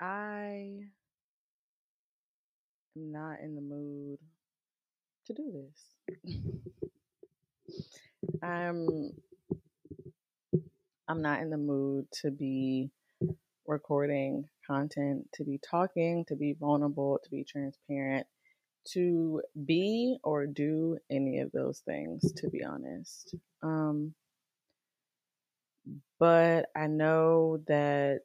I am not in the mood to do this. I'm I'm not in the mood to be recording content, to be talking, to be vulnerable, to be transparent, to be or do any of those things, to be honest. Um, but I know that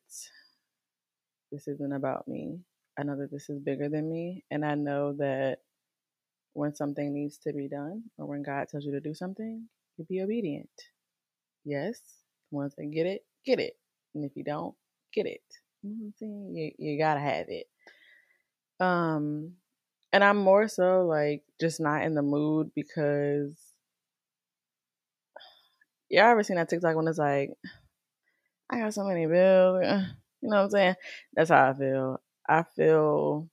this isn't about me. I know that this is bigger than me. And I know that when something needs to be done or when God tells you to do something, you be obedient. Yes, once they get it, get it. And if you don't, get it. You know what I'm saying? You, you gotta have it. Um, and I'm more so like just not in the mood because y'all ever seen that TikTok when it's like, I got so many bills. Uh, you know what I'm saying? That's how I feel. I feel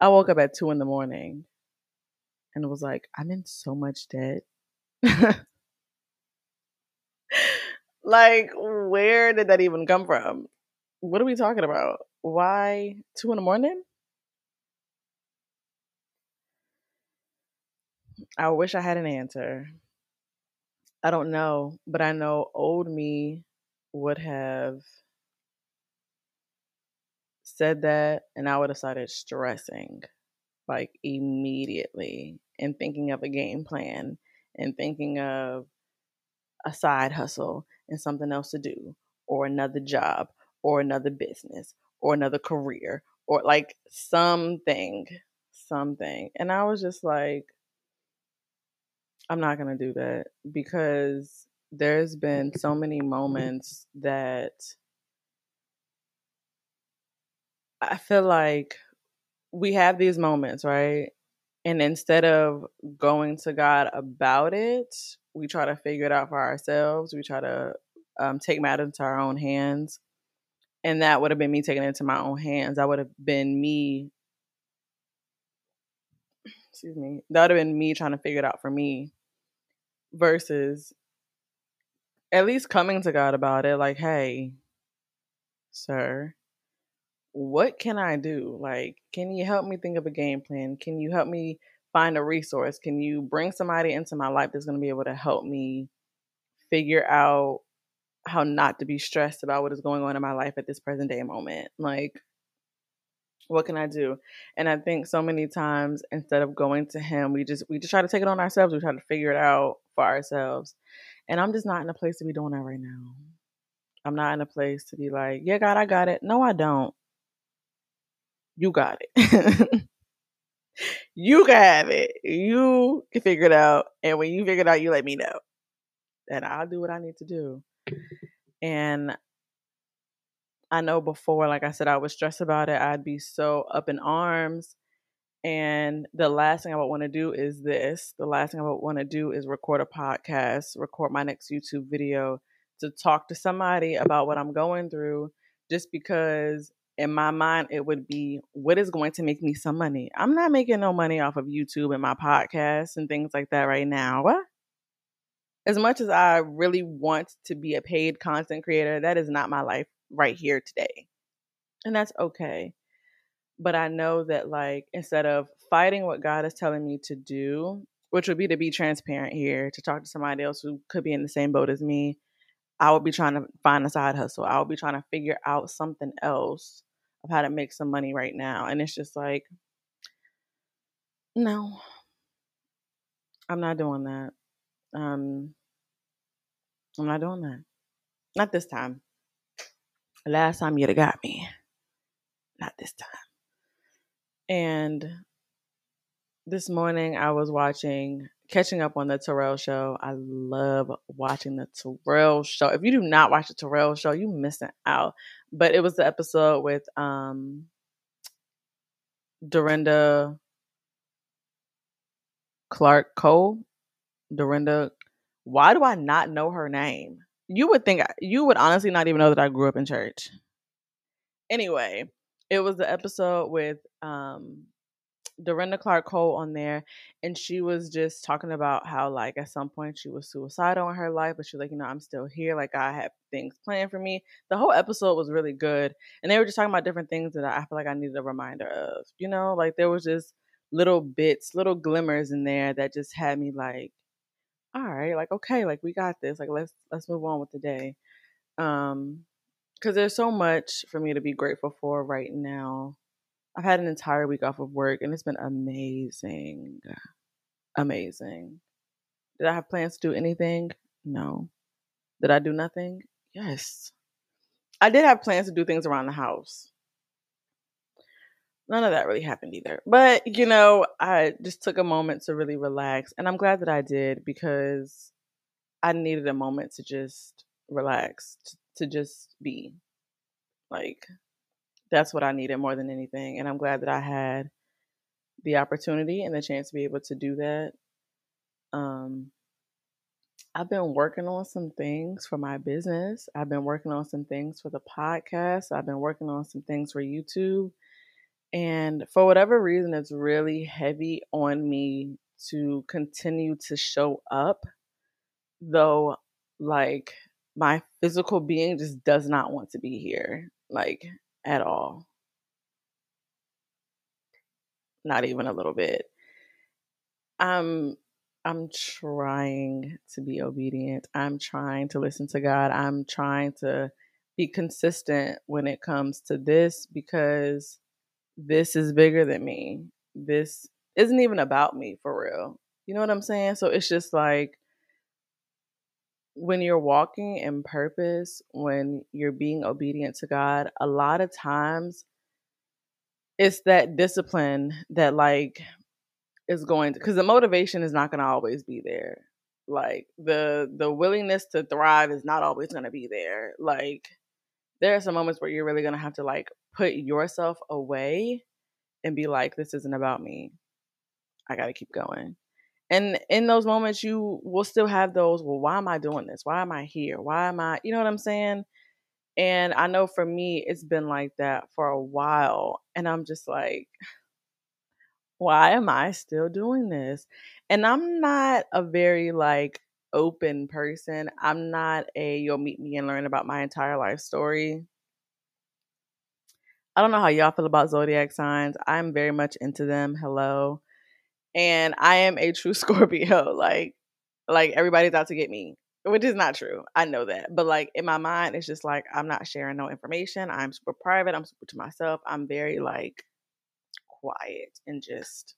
I woke up at two in the morning and it was like, I'm in so much debt. like, where did that even come from? What are we talking about? Why two in the morning? I wish I had an answer. I don't know, but I know old me would have said that and I would have started stressing like immediately and thinking of a game plan and thinking of a side hustle and something else to do or another job or another business or another career or like something something and I was just like I'm not going to do that because there's been so many moments that I feel like we have these moments, right? And instead of going to God about it, we try to figure it out for ourselves. We try to um, take matters into our own hands. And that would have been me taking it into my own hands. That would have been me, excuse me, that would have been me trying to figure it out for me versus at least coming to God about it. Like, hey, sir, what can I do? Like, can you help me think of a game plan? Can you help me find a resource? Can you bring somebody into my life that's going to be able to help me figure out how not to be stressed about what is going on in my life at this present day moment? Like, what can I do? And I think so many times instead of going to him, we just we just try to take it on ourselves. We try to figure it out for ourselves. And I'm just not in a place to be doing that right now. I'm not in a place to be like, yeah, God, I got it. No, I don't you got it. you have it. You can figure it out. And when you figure it out, you let me know. And I'll do what I need to do. And I know before, like I said, I was stressed about it. I'd be so up in arms. And the last thing I would want to do is this. The last thing I would want to do is record a podcast, record my next YouTube video to talk to somebody about what I'm going through just because in my mind, it would be what is going to make me some money. I'm not making no money off of YouTube and my podcast and things like that right now. As much as I really want to be a paid content creator, that is not my life right here today. And that's okay. But I know that, like, instead of fighting what God is telling me to do, which would be to be transparent here, to talk to somebody else who could be in the same boat as me, I would be trying to find a side hustle. I would be trying to figure out something else of how to make some money right now. And it's just like, no, I'm not doing that. Um, I'm not doing that. Not this time. Last time you'd have got me. Not this time. And this morning I was watching catching up on the Terrell show. I love watching the Terrell show. If you do not watch the Terrell show, you missing out. But it was the episode with um Dorinda Clark Cole. Dorinda. Why do I not know her name? You would think you would honestly not even know that I grew up in church. Anyway, it was the episode with um Dorinda Clark Cole on there, and she was just talking about how like at some point she was suicidal in her life, but she's like, you know, I'm still here. Like I have things planned for me. The whole episode was really good, and they were just talking about different things that I feel like I needed a reminder of. You know, like there was just little bits, little glimmers in there that just had me like, all right, like okay, like we got this. Like let's let's move on with the day. Um, because there's so much for me to be grateful for right now I've had an entire week off of work and it's been amazing. Amazing. Did I have plans to do anything? No. Did I do nothing? Yes. I did have plans to do things around the house. None of that really happened either. But, you know, I just took a moment to really relax. And I'm glad that I did because I needed a moment to just relax, to, just be. Like, that's what I needed more than anything. And I'm glad that I had the opportunity and the chance to be able to do that. Um, I've been working on some things for my business. I've been working on some things for the podcast. I've been working on some things for YouTube. And for whatever reason, it's really heavy on me to continue to show up, though, like, my physical being just does not want to be here. Like, at all. Not even a little bit. I'm I'm trying to be obedient. I'm trying to listen to God. I'm trying to be consistent when it comes to this because this is bigger than me. This isn't even about me for real. You know what I'm saying? So it's just like when you're walking in purpose, when you're being obedient to God, a lot of times it's that discipline that like is going because the motivation is not going to always be there. Like the the willingness to thrive is not always going to be there. Like there are some moments where you're really going to have to like put yourself away and be like this isn't about me. I got to keep going. And in those moments, you will still have those, well, why am I doing this? Why am I here? Why am I, you know what I'm saying? And I know for me, it's been like that for a while. And I'm just like, why am I still doing this? And I'm not a very like open person. I'm not a you'll meet me and learn about my entire life story. I don't know how y'all feel about zodiac signs. I'm very much into them. Hello and I am a true Scorpio. Like, like everybody's out to get me, which is not true. I know that, but like in my mind, it's just like I'm not sharing no information. I'm super private. I'm super to myself. I'm very like quiet and just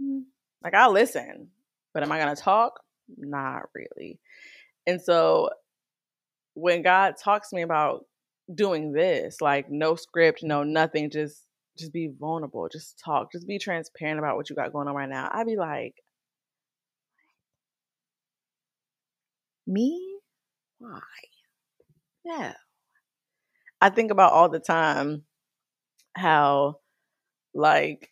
mm, like I'll listen, but am I gonna talk? Not really. And so when God talks to me about doing this, like no script, no nothing, just just be vulnerable, just talk, just be transparent about what you got going on right now. I'd be like, me? Why? No. I think about all the time how, like,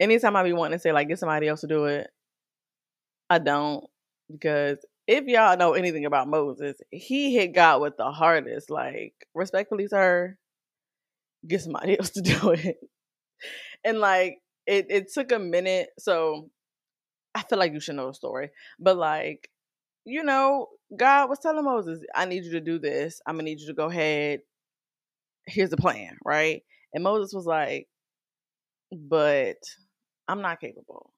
anytime I be wanting to say, like, get somebody else to do it, I don't. Because if y'all know anything about Moses, he hit God with the hardest. Like, respectfully, sir, get somebody else to do it and like it it took a minute. So I feel like you should know the story. But like, you know, God was telling Moses, I need you to do this. I'm gonna need you to go ahead. Here's the plan, right? And Moses was like, But I'm not capable.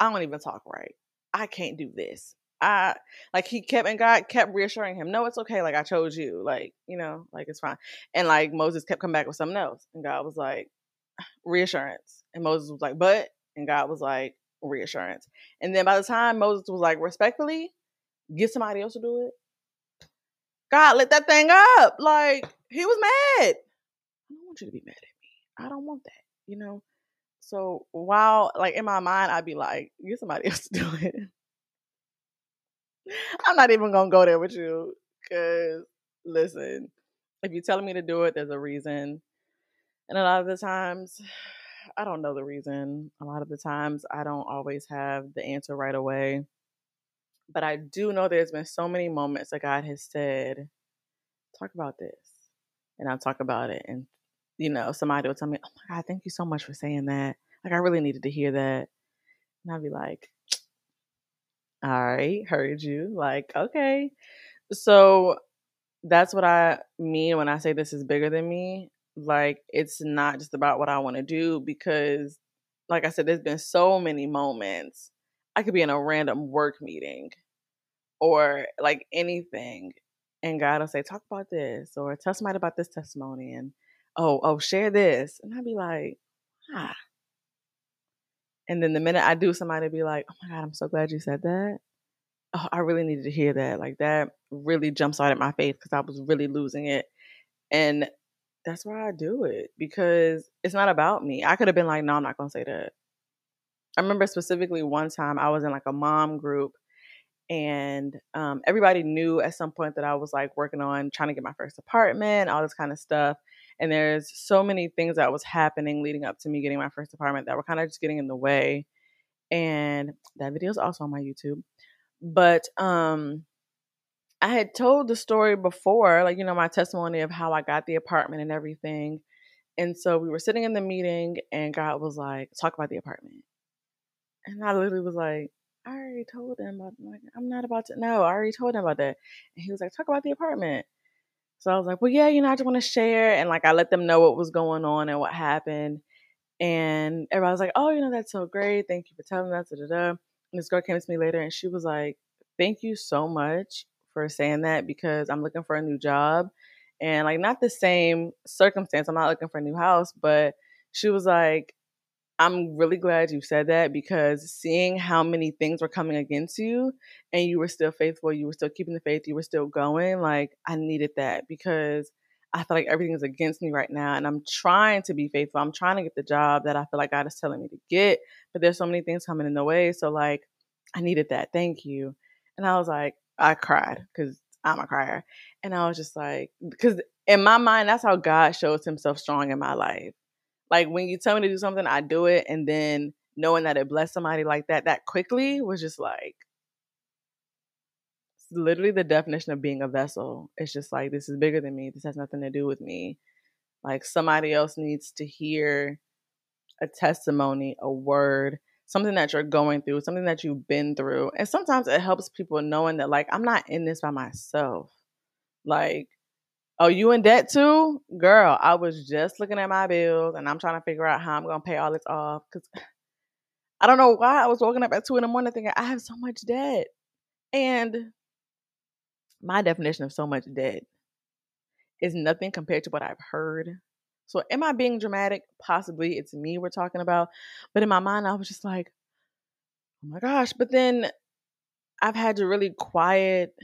I don't even talk right. I can't do this. I like he kept and God kept reassuring him, no, it's okay. Like I chose you. Like, you know, like it's fine. And like Moses kept coming back with something else. And God was like, reassurance. And Moses was like, but, and God was like, reassurance. And then by the time Moses was like, respectfully, get somebody else to do it. God lit that thing up. Like, he was mad. I don't want you to be mad at me. I don't want that, you know? So while, like, in my mind, I'd be like, get somebody else to do it. I'm not even to go there with you because, listen, if you're telling me to do it, there's a reason. And a lot of the times, I don't know the reason. A lot of the times, I don't always have the answer right away. But I do know there's been so many moments that God has said, talk about this. And I'll talk about it. And, you know, somebody will tell me, oh my God, thank you so much for saying that. Like I really needed to hear that. And I'd be like, all right, heard you. Like, okay. So that's what I mean when I say this is bigger than me. Like, it's not just about what I want to do because, like I said, there's been so many moments. I could be in a random work meeting or like anything, and God will say, Talk about this, or tell somebody about this testimony, and oh, oh, share this. And I'd be like, Ah. And then the minute I do, somebody be like, Oh my God, I'm so glad you said that oh, I really needed to hear that. Like that really jumps out at my face because I was really losing it. And that's why I do it because it's not about me. I could have been like, no, I'm not to say that. I remember specifically one time I was in like a mom group and um, everybody knew at some point that I was like working on trying to get my first apartment, all this kind of stuff. And there's so many things that was happening leading up to me getting my first apartment that were kind of just getting in the way. And that video is also on my YouTube. But um I had told the story before, like, you know, my testimony of how I got the apartment and everything. And so we were sitting in the meeting and God was like, talk about the apartment. And I literally was like, I already told him about like I'm not about to no, I already told him about that. And he was like, talk about the apartment. So I was like, well, yeah, you know, I just want to share. And like I let them know what was going on and what happened. And everybody was like, oh, you know, that's so great. Thank you for telling us. This girl came to me later and she was like, Thank you so much for saying that because I'm looking for a new job. And like, not the same circumstance. I'm not looking for a new house, but she was like, I'm really glad you said that because seeing how many things were coming against you and you were still faithful, you were still keeping the faith, you were still going, like, I needed that because I feel like everything everything's against me right now and I'm trying to be faithful. I'm trying to get the job that I feel like God is telling me to get, but there's so many things coming in the way. So like I needed that. Thank you. And I was like, I cried because I'm a crier. And I was just like, because in my mind, that's how God shows himself strong in my life. Like when you tell me to do something, I do it. And then knowing that it blessed somebody like that that quickly was just like, literally the definition of being a vessel. It's just like this is bigger than me. This has nothing to do with me. Like somebody else needs to hear a testimony, a word, something that you're going through, something that you've been through. And sometimes it helps people knowing that like I'm not in this by myself. Like, oh, you in debt too? Girl, I was just looking at my bills and I'm trying to figure out how I'm gonna pay all this off. Cause I don't know why I was waking up at two in the morning thinking I have so much debt. And my definition of so much debt is nothing compared to what I've heard. So, am I being dramatic? Possibly it's me we're talking about. But in my mind, I was just like, oh my gosh. But then I've had to really quiet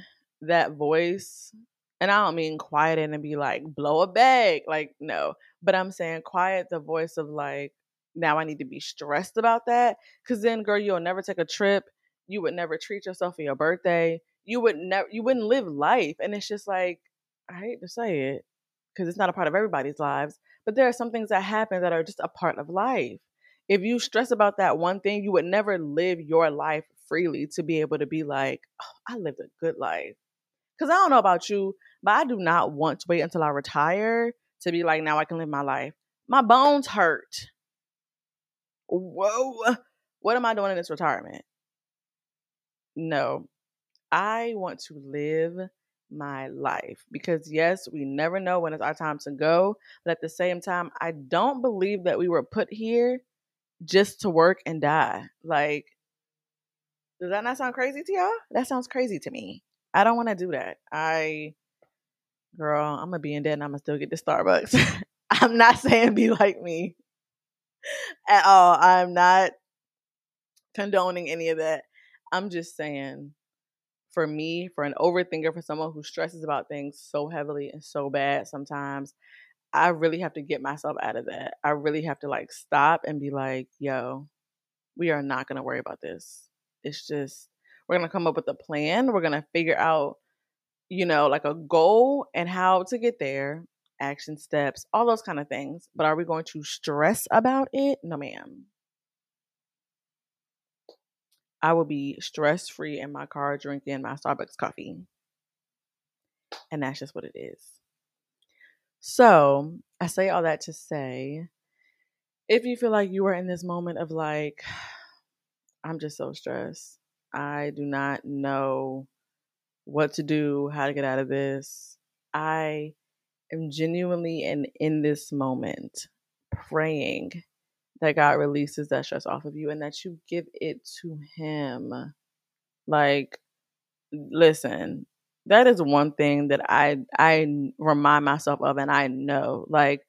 that voice. And I don't mean quiet and be like, blow a bag. Like, no. But I'm saying quiet the voice of like, now I need to be stressed about that. Cause then, girl, you'll never take a trip. You would never treat yourself for your birthday you would never you wouldn't live life and it's just like i hate to say it because it's not a part of everybody's lives but there are some things that happen that are just a part of life if you stress about that one thing you would never live your life freely to be able to be like oh, i lived a good life because i don't know about you but i do not want to wait until i retire to be like now i can live my life my bones hurt whoa what am i doing in this retirement no I want to live my life because yes, we never know when it's our time to go, but at the same time, I don't believe that we were put here just to work and die. Like does that not sound crazy to y'all? That sounds crazy to me. I don't want to do that. I girl, I'm gonna be in debt and I'm gonna still get the Starbucks. I'm not saying be like me at all. I'm not condoning any of that. I'm just saying for me, for an overthinker, for someone who stresses about things so heavily and so bad sometimes, I really have to get myself out of that. I really have to like stop and be like, yo, we are not going to worry about this. It's just, we're going to come up with a plan. We're going to figure out, you know, like a goal and how to get there, action steps, all those kind of things. But are we going to stress about it? No, ma'am. I will be stress free in my car drinking my Starbucks coffee. And that's just what it is. So I say all that to say if you feel like you are in this moment of like, I'm just so stressed, I do not know what to do, how to get out of this. I am genuinely and in this moment praying that God releases that stress off of you and that you give it to Him. Like, listen, that is one thing that I I remind myself of, and I know like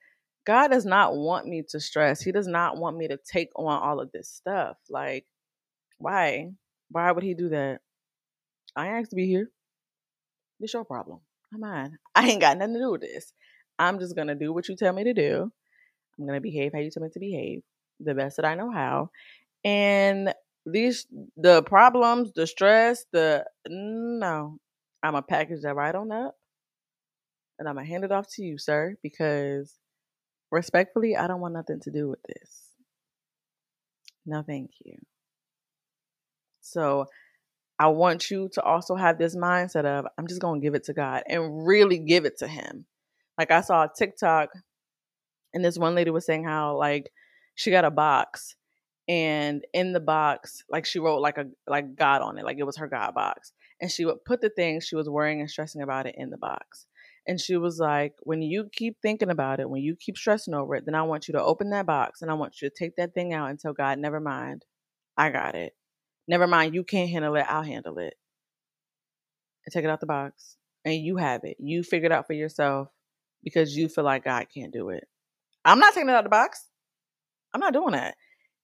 God does not want me to stress. He does not want me to take on all of this stuff. Like, why? Why would He do that? I asked to be here. It's your problem, not mine. I ain't got nothing to do with this. I'm just gonna do what you tell me to do. I'm gonna behave how you tell me to behave, the best that I know how. And these the problems, the stress, the no, I'm gonna package that right on up, and I'm gonna hand it off to you, sir, because respectfully, I don't want nothing to do with this. No, thank you. So I want you to also have this mindset of I'm just going to give it to God and really give it to Him. Like I saw a TikTok, and this one lady was saying how like she got a box, and in the box, like she wrote like a like God on it, like it was her God box, and she would put the things she was worrying and stressing about it in the box. And she was like, when you keep thinking about it, when you keep stressing over it, then I want you to open that box and I want you to take that thing out and tell God, never mind, I got it. Never mind, you can't handle it, I'll handle it. And take it out the box. And you have it. You figure it out for yourself because you feel like God can't do it. I'm not taking it out the box. I'm not doing that.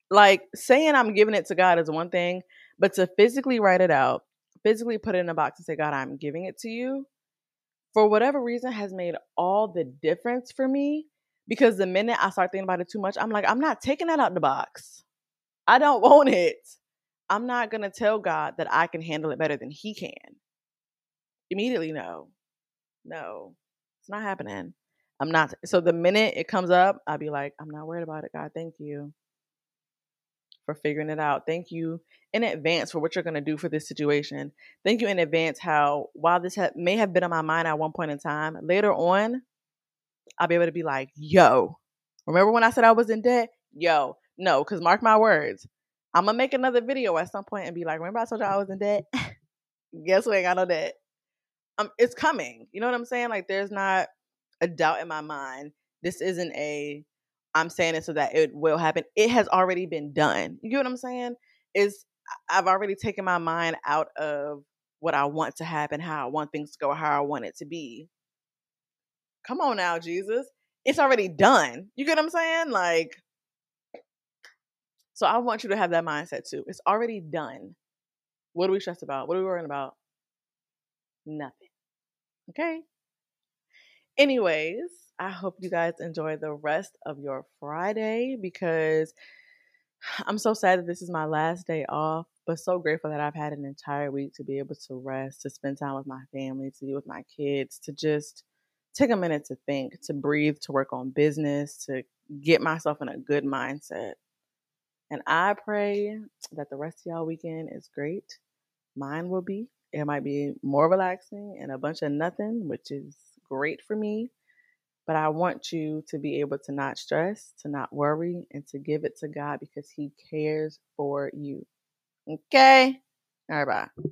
Like saying I'm giving it to God is one thing, but to physically write it out, physically put it in a box and say, God, I'm giving it to you, for whatever reason, has made all the difference for me. Because the minute I start thinking about it too much, I'm like, I'm not taking that out the box. I don't want it. I'm not going to tell God that I can handle it better than He can. Immediately, no. No, it's not happening. I'm not. So the minute it comes up, I'll be like, I'm not worried about it, God. Thank you for figuring it out. Thank you in advance for what you're going to do for this situation. Thank you in advance how, while this ha- may have been on my mind at one point in time, later on, I'll be able to be like, yo, remember when I said I was in debt? Yo, no, because mark my words, I'm to make another video at some point and be like, remember I told you I was in debt? Guess what? I got no debt. Um, it's coming. You know what I'm saying? Like, there's not a doubt in my mind. This isn't a I'm saying it so that it will happen. It has already been done. You get what I'm saying? Is I've already taken my mind out of what I want to happen, how I want things to go, how I want it to be. Come on now, Jesus. It's already done. You get what I'm saying? Like, so I want you to have that mindset too. It's already done. What are we stressed about? What are we worrying about? Nothing. Okay. Anyways, I hope you guys enjoy the rest of your Friday because I'm so sad that this is my last day off, but so grateful that I've had an entire week to be able to rest, to spend time with my family, to be with my kids, to just take a minute to think, to breathe, to work on business, to get myself in a good mindset. And I pray that the rest of y'all weekend is great. Mine will be. It might be more relaxing and a bunch of nothing, which is great for me. But I want you to be able to not stress, to not worry, and to give it to God because He cares for you. Okay? All right, bye.